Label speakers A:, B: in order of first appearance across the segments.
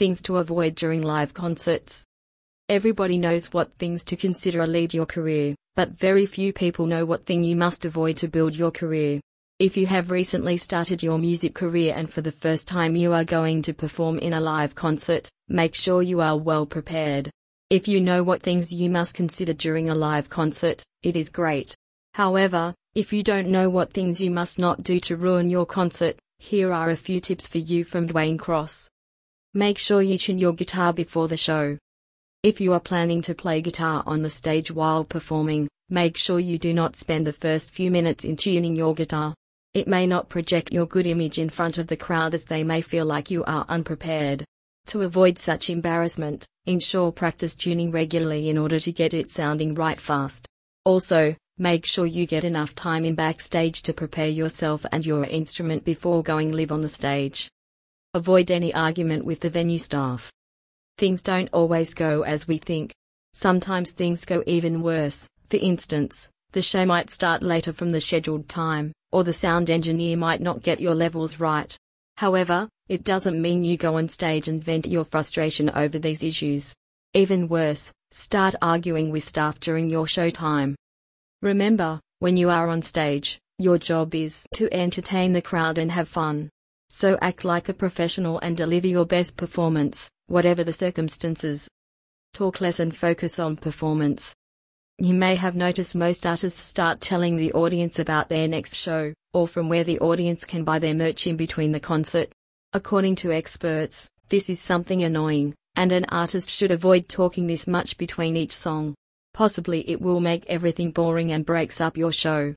A: Things to avoid during live concerts. Everybody knows what things to consider lead your career, but very few people know what thing you must avoid to build your career. If you have recently started your music career and for the first time you are going to perform in a live concert, make sure you are well prepared. If you know what things you must consider during a live concert, it is great. However, if you don't know what things you must not do to ruin your concert, here are a few tips for you from Dwayne Cross. Make sure you tune your guitar before the show. If you are planning to play guitar on the stage while performing, make sure you do not spend the first few minutes in tuning your guitar. It may not project your good image in front of the crowd as they may feel like you are unprepared. To avoid such embarrassment, ensure practice tuning regularly in order to get it sounding right fast. Also, make sure you get enough time in backstage to prepare yourself and your instrument before going live on the stage. Avoid any argument with the venue staff. Things don't always go as we think. Sometimes things go even worse. For instance, the show might start later from the scheduled time or the sound engineer might not get your levels right. However, it doesn't mean you go on stage and vent your frustration over these issues. Even worse, start arguing with staff during your show time. Remember, when you are on stage, your job is to entertain the crowd and have fun. So act like a professional and deliver your best performance, whatever the circumstances. Talk less and focus on performance. You may have noticed most artists start telling the audience about their next show, or from where the audience can buy their merch in between the concert. According to experts, this is something annoying, and an artist should avoid talking this much between each song. Possibly it will make everything boring and breaks up your show.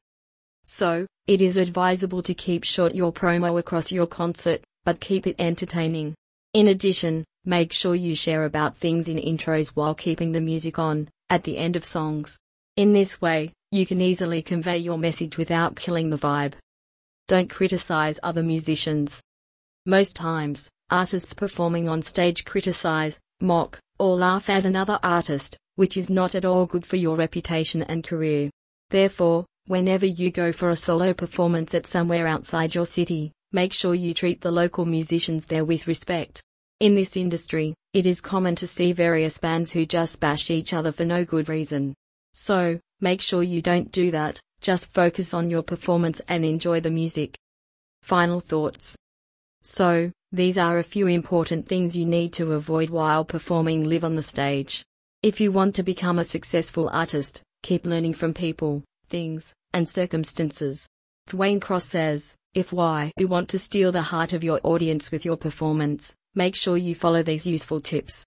A: So, it is advisable to keep short your promo across your concert, but keep it entertaining. In addition, make sure you share about things in intros while keeping the music on, at the end of songs. In this way, you can easily convey your message without killing the vibe. Don't criticize other musicians. Most times, artists performing on stage criticize, mock, or laugh at another artist, which is not at all good for your reputation and career. Therefore, whenever you go for a solo performance at somewhere outside your city, make sure you treat the local musicians there with respect. In this industry, it is common to see various bands who just bash each other for no good reason. So, make sure you don't do that, just focus on your performance and enjoy the music. Final thoughts. So, these are a few important things you need to avoid while performing live on the stage. If you want to become a successful artist, keep learning from people, things, and circumstances. Dwayne Cross says, if why you want to steal the heart of your audience with your performance, Make sure you follow these useful tips.